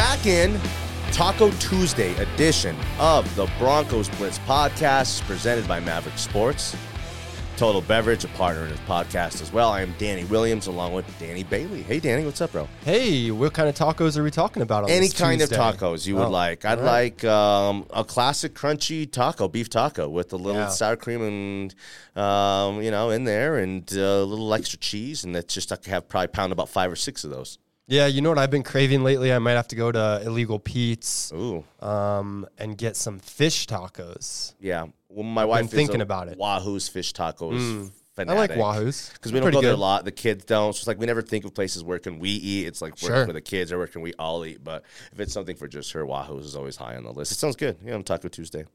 back in Taco Tuesday edition of the Broncos Blitz podcast presented by Maverick Sports. Total Beverage, a partner in this podcast as well. I am Danny Williams along with Danny Bailey. Hey, Danny, what's up, bro? Hey, what kind of tacos are we talking about on Any kind Tuesday? of tacos you would Oh, like. I'd right. like um, a classic crunchy taco, beef taco with a little Yeah. sour cream and um, you know in there, and uh, a little extra cheese, and it's just I could have probably pound about five or six of those. Yeah, you know what I've been craving lately? I might have to go to Illegal Pete's Ooh, um, and get some fish tacos. yeah. Well, my wife is thinking about it. Mm. Wahoo's fish tacos. I like. Wahoo's because we don't Pretty go there a lot. The kids don't. So it's like we never think of places where can we eat. It's like where, Sure. where the kids or where can we all eat. But if it's something for just her, Wahoo's is always high on the list. It sounds good. Yeah, on Taco Tuesday.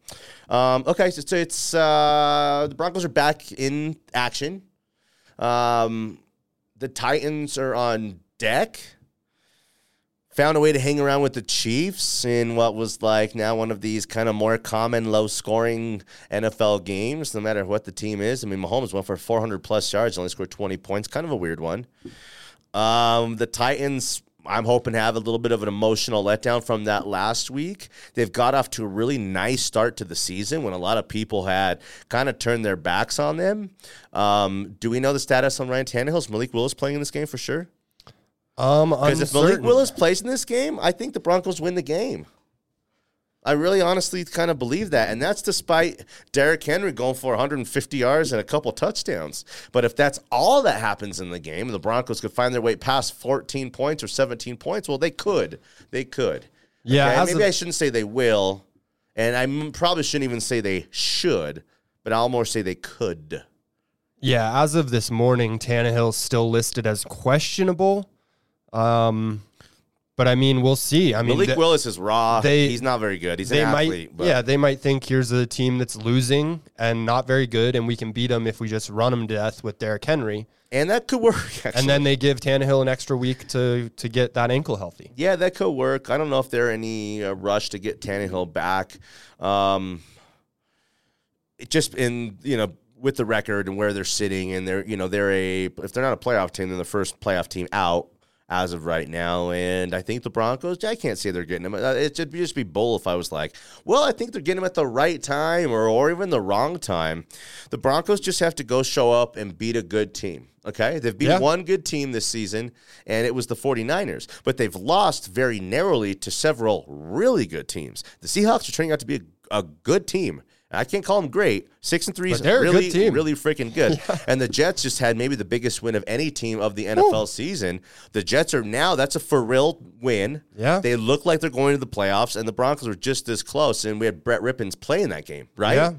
Um, okay, so, so it's uh, the Broncos are back in action. Um, the Titans are on deck. Found a way to hang around with the Chiefs in what was like now one of these kind of more common low scoring NFL games, no matter what the team is. I mean, Mahomes went for 400 plus yards, only scored 20 points. Kind of a weird one. Um, the Titans, I'm hoping to have a little bit of an emotional letdown from that last week. They've got off to a really nice start to the season when a lot of people had kind of turned their backs on them. Um, do we know the status on Ryan Tannehill? Is Malik Willis playing in this game for sure? Um, Because if Malik. Willis plays in this game, I think the Broncos win the game. I really honestly kind of believe that. And that's despite Derrick Henry going for 150 yards and a couple touchdowns. But if that's all that happens in the game, the Broncos could find their way past 14 points or 17 points, well, they could. They could. Yeah, Okay? Maybe of- I shouldn't say they will. And I probably shouldn't even say they should, but I'll more say they could. yeah, as of this morning, Tannehill's still listed as questionable. Um, but I mean, we'll see. I mean, Malik th- Willis is raw. they- He's not very good. He's they an might, athlete. but yeah, they might think here's a team that's losing and not very good, and we can beat them if we just run them to death with Derrick Henry. And that could work, actually. And then they give Tannehill an extra week to to get that ankle healthy. Yeah, that could work. I don't know if there are any uh, rush to get Tannehill back. Um, it just in you know with the record and where they're sitting, and they're you know they're a if they're not a playoff team, they're the first playoff team out as of right now. And I think the Broncos, I can't say they're getting them. Uh, It should just be bull if I was like, well, I think they're getting them at the right time or or even the wrong time. The Broncos just have to go show up and beat a good team. Okay, they've beat Yeah. one good team this season, and it was the 49ers. But they've lost very narrowly to several really good teams. The Seahawks are turning out to be a, a good team. I can't call them great. Six and three is But they're a good really, really freaking good. And the Jets just had maybe the biggest win of any team of the NFL season. The Jets are now, that's a for real win. Yeah. They look like they're going to the playoffs, and the Broncos were just this close. And we had Brett Rypien playing that game, right? Yeah.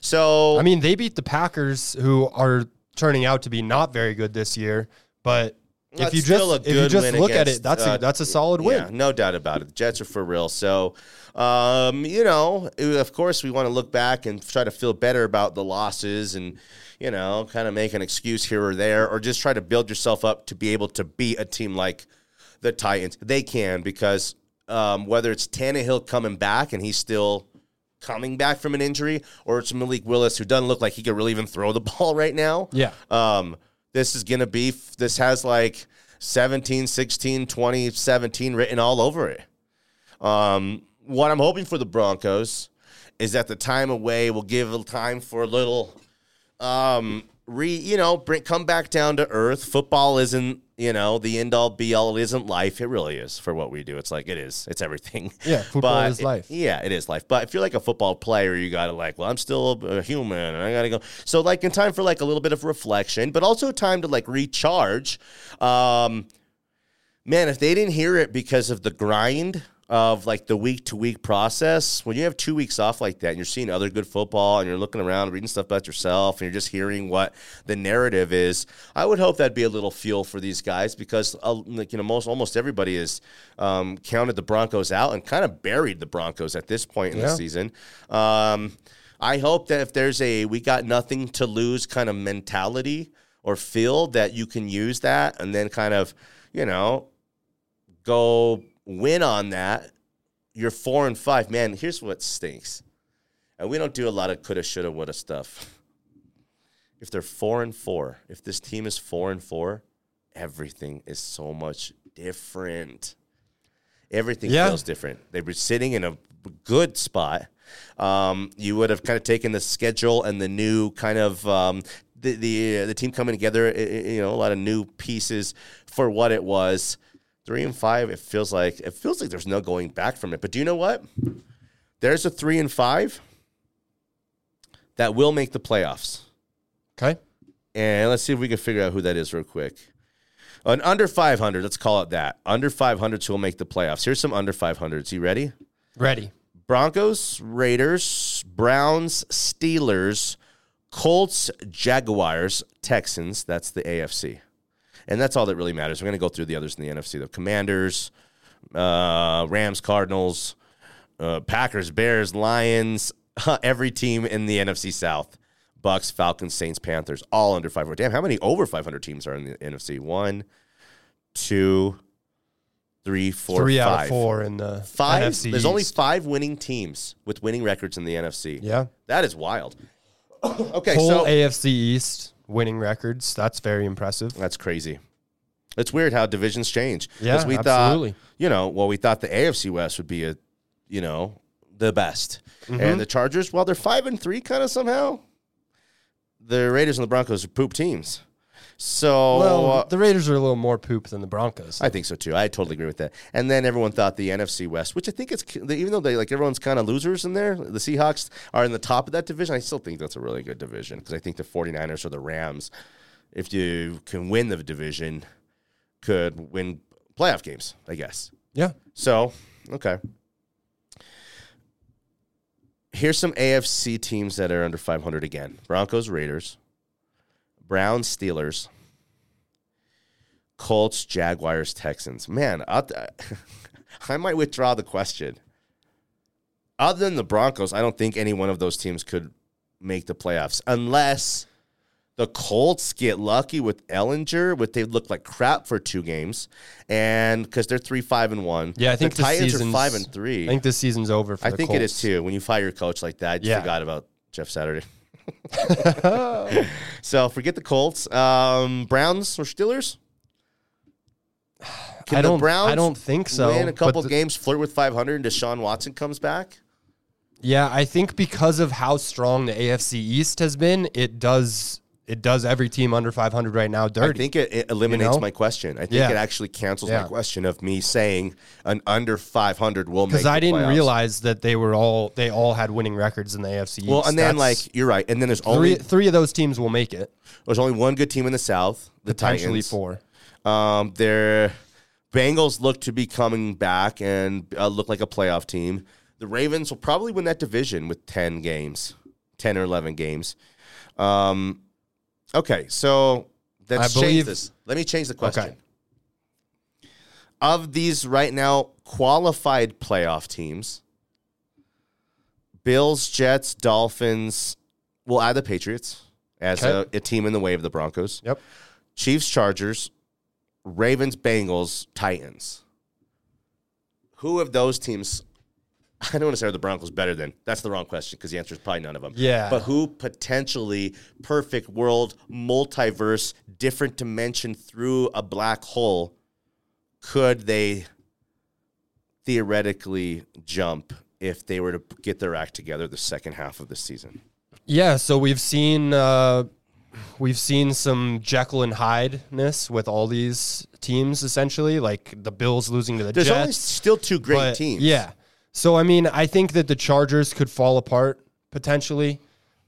So, I mean, they beat the Packers, who are turning out to be not very good this year. But if you just if you just look at it, that's uh, a that's a solid win. Yeah, no doubt about it. The Jets are for real. So, um, you know, of course, we want to look back and try to feel better about the losses and, you know, kind of make an excuse here or there, or just try to build yourself up to be able to beat a team like the Titans. They can because um, whether it's Tannehill coming back and he's still coming back from an injury, or it's Malik Willis who doesn't look like he could really even throw the ball right now. Yeah. Um, this is going to be, this has like 17, 16, 20, 17 written all over it. Um, what I'm hoping for the Broncos is that the time away will give a time for a little, um, re, you know, bring, come back down to earth. Football isn't, you know, the end all be all. It isn't life. It really is for what we do. It's like, it is. It's everything. Yeah, football But is life. it- yeah, it is life. But if you're like a football player, you got to like, well, I'm still a human and I got to go. So like in time for like a little bit of reflection, but also time to like recharge. Um, man, if they didn't hear it because of the grind of like the week to week process, when you have two weeks off like that and you're seeing other good football and you're looking around, reading stuff about yourself, and you're just hearing what the narrative is, I would hope that'd be a little fuel for these guys because, uh, like, you know, most almost everybody has um, counted the Broncos out and kind of buried the Broncos at this point in the season. Um, I hope that if there's a we got nothing to lose kind of mentality or feel that you can use that and then kind of, you know, go win on that. You're four and five. Man, here's what stinks. And we don't do a lot of coulda, shoulda, woulda stuff. If they're four and four, if this team is four and four, everything is so much different. Everything Yeah. feels different. They were sitting in a good spot. Um, you would have kind of taken the schedule and the new kind of um, the the the team coming together. You know, a lot of new pieces for what it was. Three and five. It feels like it feels like there's no going back from it. But do you know what? There's a three and five that will make the playoffs. Okay. And let's see if we can figure out who that is real quick. An under 500, let's call it that. Under 500s will make the playoffs. Here's some under 500s. You ready? Ready. Broncos, Raiders, Browns, Steelers, Colts, Jaguars, Texans. That's the AFC. And that's all that really matters. We're going to go through the others in the NFC, the Commanders, uh, Rams, Cardinals, uh, Packers, Bears, Lions, every team in the NFC South. Bucks, Falcons, Saints, Panthers, all under 500. Damn, how many over 500 teams are in the NFC? One, two, three, four, Three out of four in the Five. NFC There's only five winning teams with winning records in the NFC. Yeah. That is wild. okay, Whole so AFC East winning records. That's very impressive. that's crazy. It's weird how divisions change. Yeah, we absolutely. thought, you know, well, we thought the AFC West would be a, you know, the best, Mm-hmm. and the Chargers, well, they're five and three, kind of somehow. The Raiders and the Broncos are poop teams. So Well, uh, the Raiders are a little more poop than the Broncos. I think so too. I totally agree with that. And then everyone thought the NFC West, which I think is even though they like everyone's kind of losers in there, the Seahawks are in the top of that division. I still think that's a really good division because I think the 49ers or the Rams, if you can win the division, could win playoff games, I guess. yeah. So, okay. Here's some AFC teams that are under 500 again Broncos, Raiders, Browns, Steelers, Colts, Jaguars, Texans. Man, I might withdraw the question. Other than the Broncos, I don't think any one of those teams could make the playoffs unless the Colts get lucky with Ehlinger, with they look like crap for two games, and because they're three five and one. Yeah, I think the Titans are five and three. I think this season's over for I think it is too. When you fire your coach like that, you Yeah. forgot about Jeff Saturday. so forget the Colts. Um, Browns or Steelers? Can I the don't. Browns I don't think so. win a couple games, flirt with 500, and Deshaun Watson comes back? Yeah, I think because of how strong the AFC East has been, it does. It does every team under 500 right now dirty. I think it, it eliminates know? my question. I think Yeah. it actually cancels Yeah. my question of me saying an under 500 will make because I didn't playoffs. realize that they were all they all had winning records in the AFC East. Well, and then That's- like you're right, and then there's three only three of those teams will make it. there's only one good team in the South, the Potentially Titans. four. Um, their Bengals look to be coming back and uh, look like a playoff team. The Ravens will probably win that division with 10 games, 10 or 11 games. Um, okay, so let's I change this. Let me change the question. Okay. Of these right now qualified playoff teams, Bills, Jets, Dolphins, we'll add the Patriots as Okay. a, a team in the way of the Broncos. Yep. Chiefs, Chargers, Ravens, Bengals, Titans. Who of those teams? I don't want to say are the Broncos better than. That's the wrong question because the answer is probably none of them. Yeah. But who potentially perfect world, multiverse, different dimension through a black hole could they theoretically jump if they were to get their act together the second half of the season? Yeah, so we've seen uh, we've seen some Jekyll and Hyde ness with all these teams essentially, like the Bills losing to the There's Jets. There's only still two great teams. Yeah. So I mean, I think that the Chargers could fall apart potentially.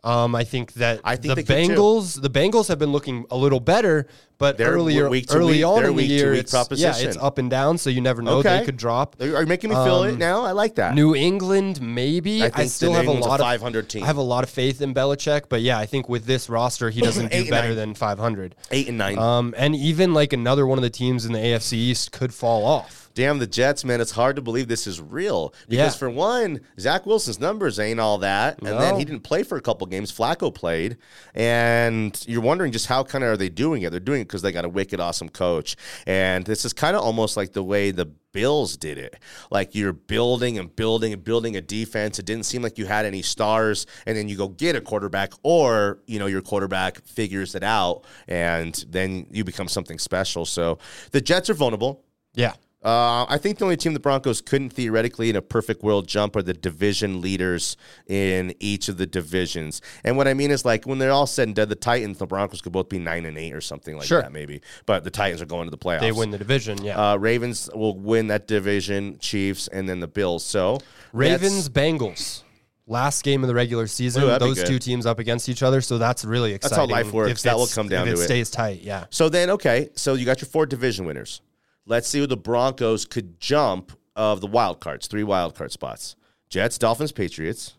Um, I think that I think the they could too. Bengals, the Bengals have been looking a little better, but They're earlier, week to early week- on in the year, it's, yeah, it's up and down, so you never know Okay. they could drop. Are you, making me feel it now? I like that. New England, maybe. I I, still have a lot of 500 team. I have a lot of faith in Belichick, but yeah, I think with this roster, he doesn't do better nine. than 500. Eight and nine. Um, and even like another one of the teams in the AFC East could fall off. Damn the Jets, man! It's hard to believe this is real because Yeah. for one, Zach Wilson's numbers ain't all that, and then he didn't play for a couple games. Flacco played, and you're wondering just how kind of are they doing it? They're doing it because they got a wicked awesome coach, and this is kind of almost like the way the Bills did it. Like you're building and building and building a defense. It didn't seem like you had any stars, and then you go get a quarterback, or you know your quarterback figures it out, and then you become something special. So the Jets are vulnerable. Yeah. Uh, I think the only team the Broncos couldn't theoretically, in a perfect world, jump are the division leaders in each of the divisions. And what I mean is, like, when they're all said and done, the Titans, the Broncos could both be nine and eight or something like Sure. that, maybe. But the Titans are going to the playoffs. They win the division. Yeah. Uh, Ravens will win that division, Chiefs, and then the Bills. So Ravens, Bengals. Last game of the regular season, Ooh, those two teams up against each other. So that's really exciting. That's how life works. if That will come down if it to it. stays tight. Yeah. So then, okay, so you got your four division winners. Let's see who the Broncos could jump of the wild cards, three wild card spots: Jets, Dolphins, Patriots,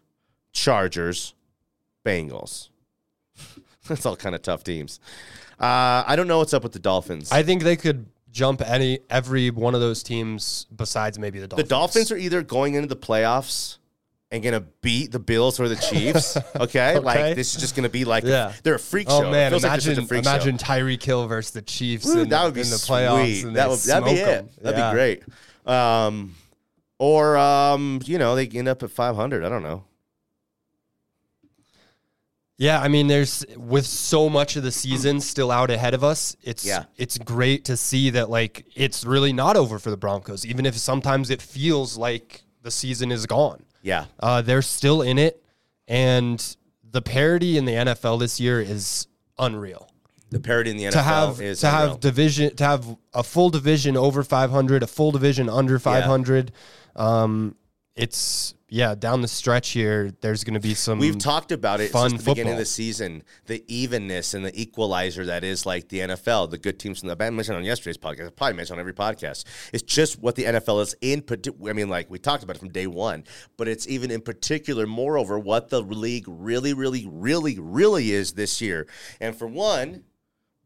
Chargers, Bengals. That's all kind of tough teams. Uh, I don't know what's up with the Dolphins. I think they could jump any every one of those teams besides maybe the Dolphins. the Dolphins. Dolphins are either going into the playoffs and gonna beat the Bills or the Chiefs. Okay, like this is just gonna be like Yeah. they're a freak Oh show. It man, feels like imagine this is a freak imagine show. Tyreek Hill versus the Chiefs Ooh, in, that would be in the playoffs. sweet. And that would that'd be it. That'd Yeah. be great. Um, or um, you know, they end up at five hundred. I don't know. Yeah, I mean, there's with so much of the season still out ahead of us. It's Yeah. it's great to see that like it's really not over for the Broncos, even if sometimes it feels like the season is gone. Yeah, Uh, they're still in it, and the parity in the NFL this year is unreal. the parity in the NFL to have is to unreal. have division to have a full division over 500 a full division under 500 um it's yeah down the stretch here there's going to be some We've talked about it fun since the beginning of the season. The evenness and the equalizer that is like the NFL, the good teams from the. I mentioned on yesterday's podcast. I probably mentioned on every podcast. It's just what the NFL is in. I mean, like we talked about it from day one, but it's even in particular, moreover, what the league really, really, really, really is this year. And for one,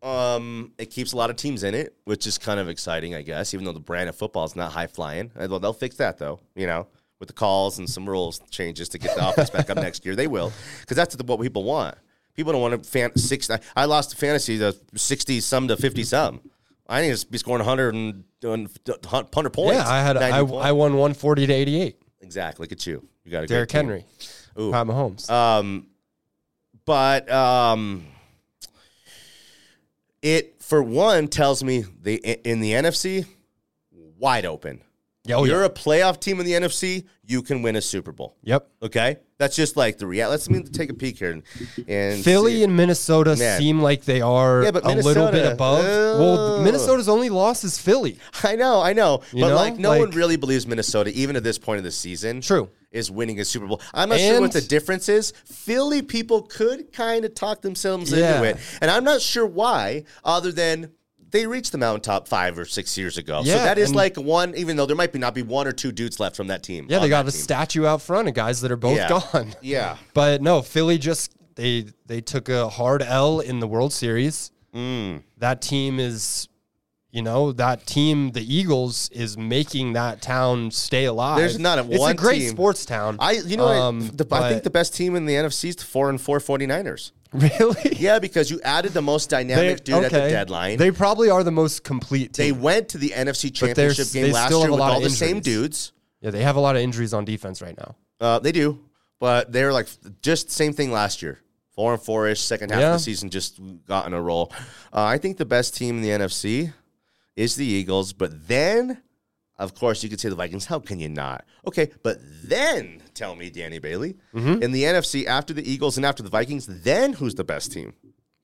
um, it keeps a lot of teams in it, which is kind of exciting, I guess. Even though the brand of football is not high flying, they'll fix that though. You know, with the calls and some rules changes to get the offense back up next year, they will, because that's what people want. People don't want to fan six. I lost the fantasy to sixty some to fifty some. I need to be scoring hundred and hundred points. yeah i had 90 I, points. I won 140 to 88 exactly. Look at you. You got a Derrick. Henry Ooh. Pat Mahomes Um, but um, it for one tells me the in the NFC wide open. Yeah, oh, You're yeah. a playoff team in the NFC. You can win a Super Bowl. yep Okay, that's just like the reality. Let's me take a peek here and, and Philly see. and Minnesota Man. seem like they are Yeah, but a little bit above. well. Minnesota's only loss is Philly. I know, I know, You but know? like no one really believes Minnesota, even at this point of the season. True. is winning a Super Bowl. I'm not sure what the difference is. Philly people could kind of talk themselves Yeah. into it, and I'm not sure why, other than they reached the mountaintop five or six years ago. so that is like one, even though there might be not be one or two dudes left from that team. Yeah, they got a team. statue out front of guys that are both Yeah. gone. Yeah. But no, Philly just they they took a hard L in the World Series. Mm. That team is, you know, that team, the Eagles, is making that town stay alive. There's not a It's one a great team- sports town. I, you know? Um, the, I think the best team in the NFC is the four and four 49ers. really. Yeah, because you added the most dynamic dude at the deadline. They probably are the most complete They went to the NFC Championship game they last still year have a with lot all of the same dudes. yeah, they have a lot of injuries on defense right now. Uh, they do, but they're like just same thing last year. Four and four ish. Second half Yeah. of the season just got in a roll. Uh, I think the best team in the NFC is the Eagles, but then, of course, you could say the Vikings. How can you not? Okay, but then tell me, Danny Bailey, Mm-hmm. in the NFC after the Eagles and after the Vikings, then who's the best team?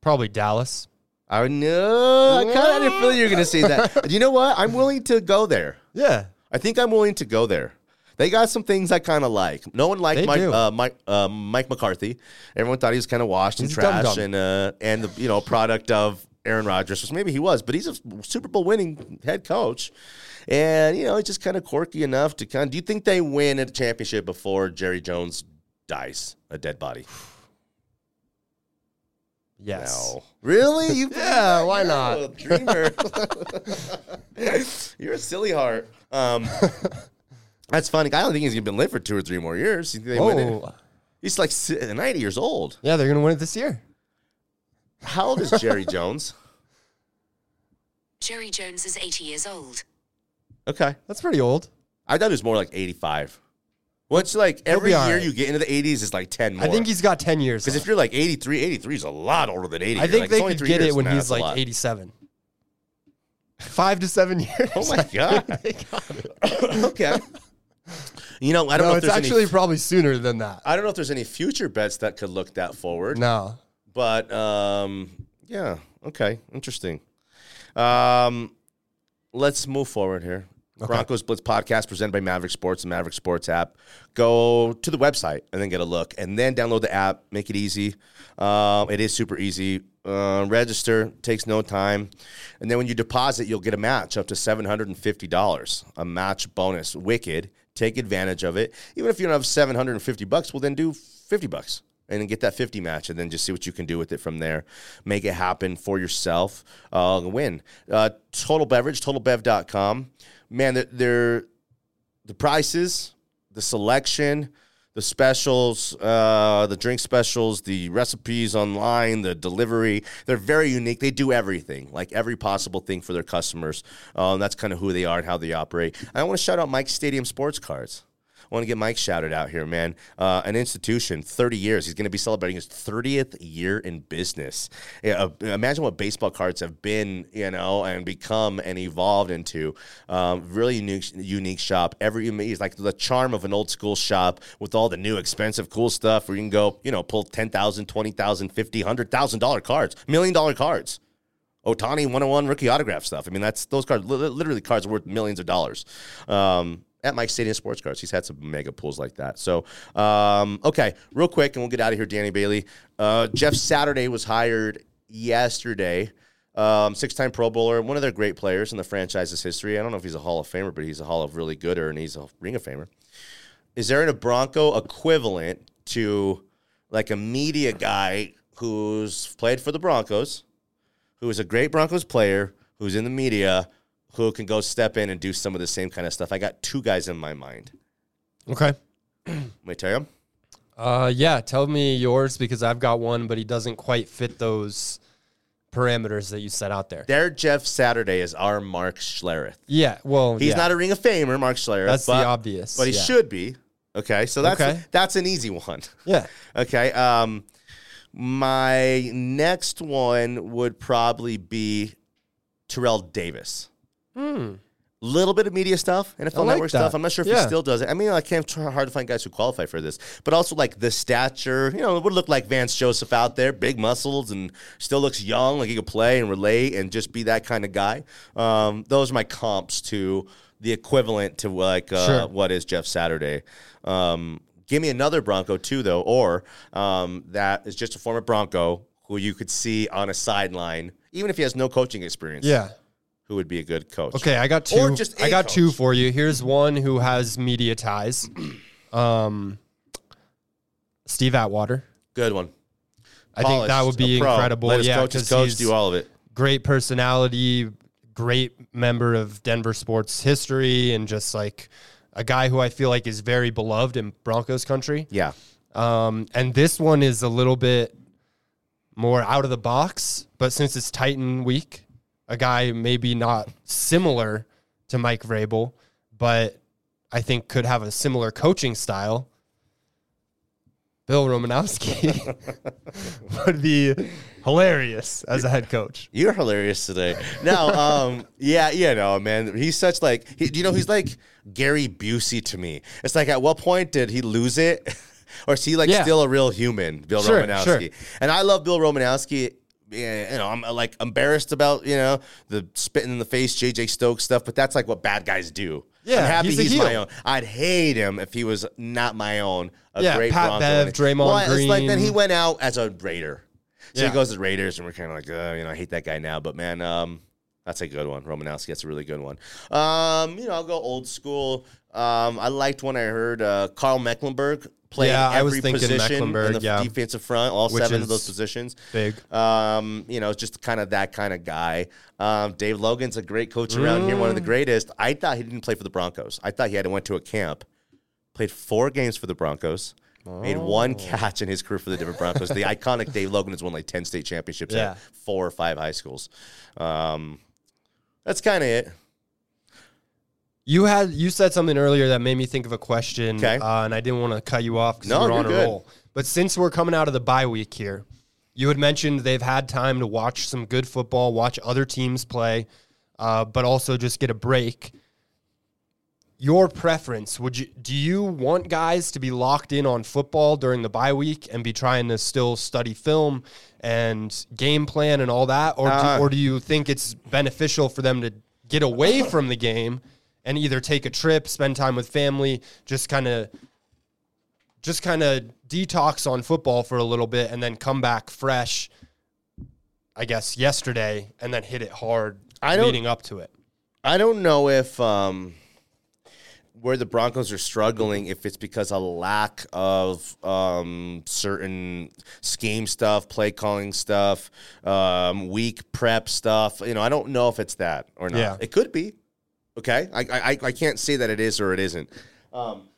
Probably Dallas. I know. I kind of feeling you were going to say that. you know what? I'm willing to go there. Yeah. I think I'm willing to go there. They got some things I kind of like. No one liked They Mike, uh, Mike, uh, Mike McCarthy. Everyone thought he was kind of washed and He's a trash and uh, and the you know product of Aaron Rodgers, which maybe he was, but he's a Super Bowl winning head coach, and you know he's just kind of quirky enough to kind. of... Do you think they win at a championship before Jerry Jones dies a dead body? Yes. No, really? You Yeah, why not? dreamer. You're a silly heart. Um, that's funny. I don't think he's gonna live for two or three more years. You think win it? Oh, He's like 90 years old. yeah, they're gonna win it this year. How old is Jerry Jones? Jerry Jones is 80 years old. Okay, That's pretty old. I thought it was more like 85. What's like every be all year right. you get into the 80s is like 10 more. I think he's got ten years. because if left. you're like 83, 83 is a lot older than 80. I You're think like, they only could three get years. it when Nah, he's that's a like lot. eighty-seven. Five to seven years. Oh my god. okay. You know, I don't no, know if it's there's actually any. probably sooner than that. I don't know if there's any future bets that could look that forward. No. But um, yeah, okay, interesting. Um, let's move forward here. Broncos Blitz podcast presented by Maverick Sports and Maverick Sports app. Go to the website and then get a look, and then download the app. Make it easy. Um, it is super easy. Uh, register takes no time, and then when you deposit, you'll get a match up to seven hundred and fifty dollars. A match bonus, wicked. Take advantage of it. Even if you don't have seven hundred and fifty bucks, well then do fifty bucks and then get that 50 match and then just see what you can do with it from there. Make it happen for yourself. Uh, win. Uh, Total Beverage, totalbev.com. Man, they're, they're the prices, the selection, the specials, uh, the drink specials, the recipes online, the delivery. They're very unique. They do everything, like every possible thing for their customers. Um, that's kind of who they are and how they operate. I want to shout out Mike Stadium Sports Cards. I want to get Mike shouted out here, man. Uh, an institution, 30 years. He's going to be celebrating his 30th year in business. Yeah, uh, imagine what baseball cards have been, you know, and become and evolved into. Um, really unique, unique shop. Every he's like the charm of an old school shop with all the new, expensive, cool stuff where you can go, you know, pull 10,000, 20,000, 50, $100,000 cards, million dollar cards. Ohtani 101 rookie autograph stuff. I mean, that's those cards, literally cards worth millions of dollars. Um, at Mike Stadium Sports Cards, he's had some mega pulls like that. So, um, okay, real quick, and we'll get out of here, Danny Bailey. Uh, Jeff Saturday was hired yesterday. Um, six-time Pro Bowler, one of their great players in the franchise's history. I don't know if he's a Hall of Famer, but he's a Hall of really gooder, and he's a Ring of Famer. Is there a Bronco equivalent to like a media guy who's played for the Broncos? who is a great Broncos player, who's in the media, who can go step in and do some of the same kind of stuff. I got two guys in my mind. Okay. Let me tell you. Uh, yeah. Tell me yours because I've got one, but he doesn't quite fit those parameters that you set out there. Their Jeff Saturday is our Mark Schlereth. Yeah. Well, He's yeah. not a Ring of Famer, Mark Schlereth. That's the obvious, But he yeah. should be. Okay, so that's Okay. that's an easy one. Yeah. Okay. Um, my next one would probably be Terrell Davis. Little bit of media stuff, NFL like Network that. stuff. I'm not sure if he still does it. I mean, I can't try hard to find guys who qualify for this, but also like the stature. You know, it would look like Vance Joseph out there, big muscles, and still looks young, like he could play and relate and just be that kind of guy. Um, those are my comps to the equivalent to like uh, Sure. what is Jeff Saturday. Um, give me another Bronco too, though, or um, that is just a former Bronco who you could see on a sideline, even if he has no coaching experience. Yeah. Who would be a good coach? Okay, I got two. Or just I got two for you. Here's one who has media ties. Um, Steve Atwater. good one. I think that would be incredible. Let yeah, coach, coach do all of it. great personality, great member of Denver sports history, and just like a guy who I feel like is very beloved in Broncos country. Yeah, Um, and this one is a little bit more out of the box, but since it's Titan week, a guy maybe not similar to Mike Vrabel, but I think could have a similar coaching style. Bill Romanowski would be hilarious as a head coach. you're hilarious today. Now, um, yeah, you know, man, he's such like, he, you know, he's like Gary Busey to me. It's like, at what point did he lose it, or is he like Yeah. still a real human, Bill Sure, Romanowski? sure. And I love Bill Romanowski. Yeah, you know, I'm uh, like embarrassed about you know the spitting in the face JJ Stokes stuff, but that's like what bad guys do. Yeah, I'm happy he's, he's my own. I'd hate him if he was not my own. A Yeah, great Pat Bronco. Bev, Draymond well, It's like then he went out as a Raider. So Yeah. he goes to the Raiders, and we're kind of like, uh, you know, I hate that guy now. But man, um, that's a good one. Romanowski, that's a really good one. Um, you know, I'll go old school. Um, I liked when I heard uh, Karl Mecklenburg play Yeah, every position in the yeah. defensive front, all Which seven of those positions. Big. Um, you know, just kind of that kind of guy. Um, Dave Logan's a great coach around here, one of the Mm. greatest. I thought he didn't play for the Broncos. I thought he had went to a camp, played four games for the Broncos, made Oh. one catch in his career for the Denver Broncos. the iconic Dave Logan has won like ten state championships Yeah. at four or five high schools. Um, that's kind of it. You had you said something earlier that made me think of a question, Okay. uh, and I didn't want to cut you off because No, you were on a good. roll. But since we're coming out of the bye week here, you had mentioned they've had time to watch some good football, watch other teams play. uh, but also just get a break. Your preference would you do you want guys to be locked in on football during the bye week and be trying to still study film and game plan and all that, or Uh. do, or do you think it's beneficial for them to get away from the game and either take a trip, spend time with family, just kind of just kind of detox on football for a little bit and then come back fresh I guess yesterday and then hit it hard I don't- leading up to it. I don't know if um, where the Broncos are struggling, if it's because a lack of um, certain scheme stuff, play calling stuff, um, weak prep stuff. You know, I don't know if it's that or not. Yeah. It could be. Okay, I, I I can't say that it is or it isn't. Um,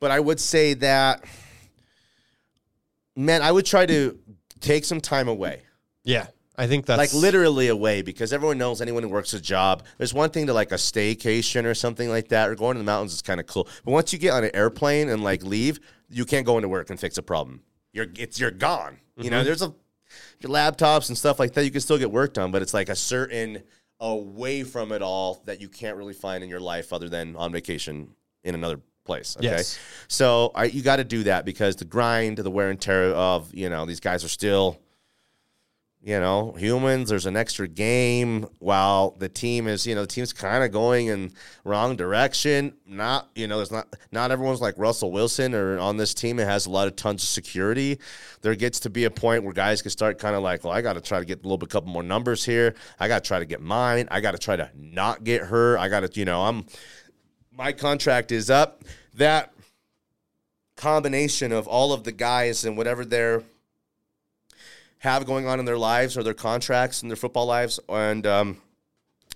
but I would say that, man, I would try to take some time away Yeah. I think that's like literally away because everyone knows anyone who works a job. There's one thing to like a staycation or something like that, or going to the mountains is kind of cool. But once you get on an airplane and like leave, you can't go into work and fix a problem. You're it's you're gone. You know, mm-hmm. there's a your laptops and stuff like that. You can still get work done, but it's like a certain away from it all that you can't really find in your life other than on vacation in another place. Okay. Yes. So I, you got to do that because the grind, the wear and tear of, you know, these guys are still, you know, humans. There's an extra game while the team is, you know, the team's kind of going in wrong direction. Not, you know, there's not, not everyone's like Russell Wilson or on this team. It has a lot of tons of security. There gets to be a point where guys can start kind of like, well, I got to try to get a little bit, couple more numbers here. I got to try to get mine. I got to try to not get hurt. I got to, you know, I'm, my contract is up. That combination of all of the guys and whatever they're have going on in their lives or their contracts and their football lives. And um,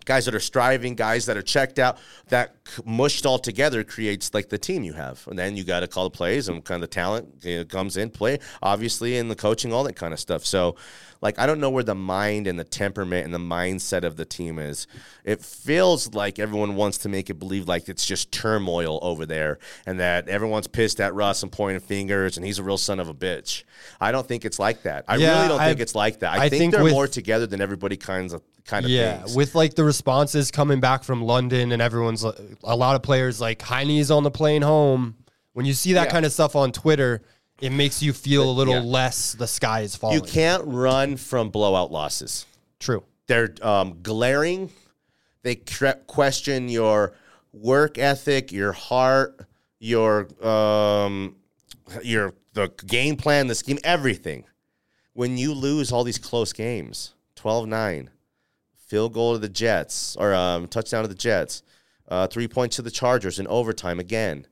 guys that are striving guys that are checked out that mushed all together creates like the team you have. And then you got to call the plays and kind of the talent you know, comes in play obviously and the coaching all that kind of stuff. So like i don't know where the mind and the temperament and the mindset of the team is. It feels like everyone wants to make it believe like it's just turmoil over there and that everyone's pissed at russ and pointing fingers and he's a real son of a bitch. I don't think it's like that. I Yeah, really don't I- think it's like that. I, I think, think they're with- more together than everybody kinds of kind of yeah, thinks. with like the responses coming back from London and everyone's a lot of players like Heine's on the plane home. When you see that Yeah. kind of stuff on Twitter, it makes you feel a little Yeah. less the sky is falling. you can't run from blowout losses True. they're um, glaring. They question your work ethic, your heart, your um, your the game plan, the scheme, everything. When you lose all these close games, 12-9, field goal to the Jets or um, touchdown to the Jets, uh, three points to the Chargers in overtime again.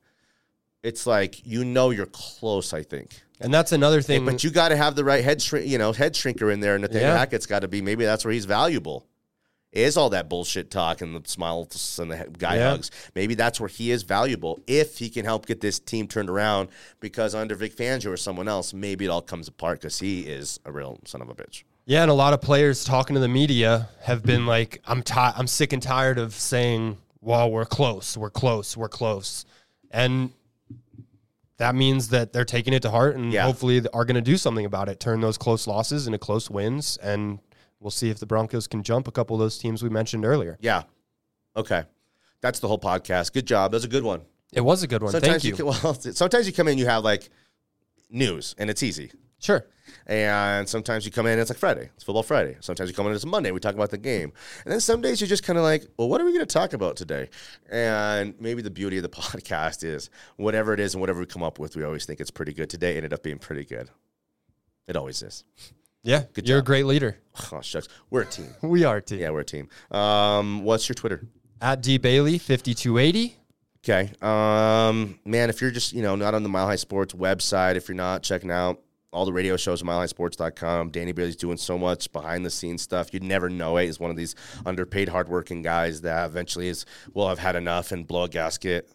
It's like you know you're close. I think. And that's another thing. But you got to have the right head shrink, you know, head shrinker in there. And Nathaniel Yeah. Hackett's got to be maybe that's where he's valuable. Is all that bullshit talk and the smiles and the guy Yeah. hugs? Maybe that's where he is valuable if he can help get this team turned around. Because under Vic Fangio or someone else, maybe it all comes apart because he is a real son of a bitch. Yeah, and a lot of players talking to the media have been like, "I'm ti- I'm sick and tired of saying, well, we're close, we're close, we're close," and that means that they're taking it to heart and Yeah. hopefully are going to do something about it, turn those close losses into close wins, and we'll see if the Broncos can jump a couple of those teams we mentioned earlier. Yeah. Okay. That's the whole podcast. Good job. That was a good one. It was a good one. Sometimes Thank you. can- well, sometimes you come in, you have like news, and it's easy. sure. And sometimes you come in, it's like Friday. It's Football Friday. Sometimes you come in, it's Monday. We talk about the game. And then some days you're just kind of like, well, what are we going to talk about today? And maybe the beauty of the podcast is whatever it is and whatever we come up with, we always think it's pretty good. Today ended up being pretty good. It always is. Yeah, Good you're job. a great leader. Oh, shucks. We're a team. We are a team. Yeah, we're a team. Um, what's your Twitter? At D Bailey fifty two eighty. Okay. Um, man, if you're just, you know, not on the Mile High Sports website, if you're not checking out all the radio shows on milehighsports.com, Danny Bailey's doing so much behind the scenes stuff. You'd never know it. He's one of these underpaid, hardworking guys that eventually is will have had enough and blow a gasket.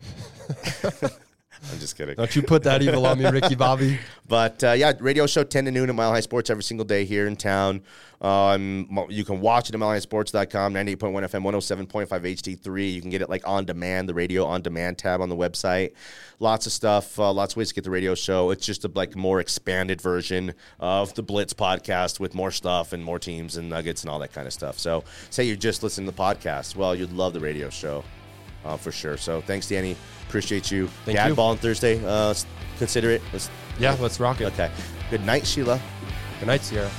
I'm just kidding. Don't you put that evil on me, Ricky Bobby. But uh, yeah, radio show 10 to noon at Mile High Sports every single day here in town. Um, you can watch it at milehighsports.com, 98.1 FM, 107.5 HD3. You can get it like on demand, the radio on demand tab on the website. Lots of stuff, uh, lots of ways to get the radio show. It's just a like more expanded version of the Blitz podcast with more stuff and more teams and nuggets and all that kind of stuff. So, say you're just listening to the podcast, well, you'd love the radio show uh, for sure. So, thanks, Danny. Appreciate you. Thank Dad you. ball on Thursday. Uh, consider it. Let's Yeah, let's rock it. Okay. Good night, Sheila. Good night, Sierra.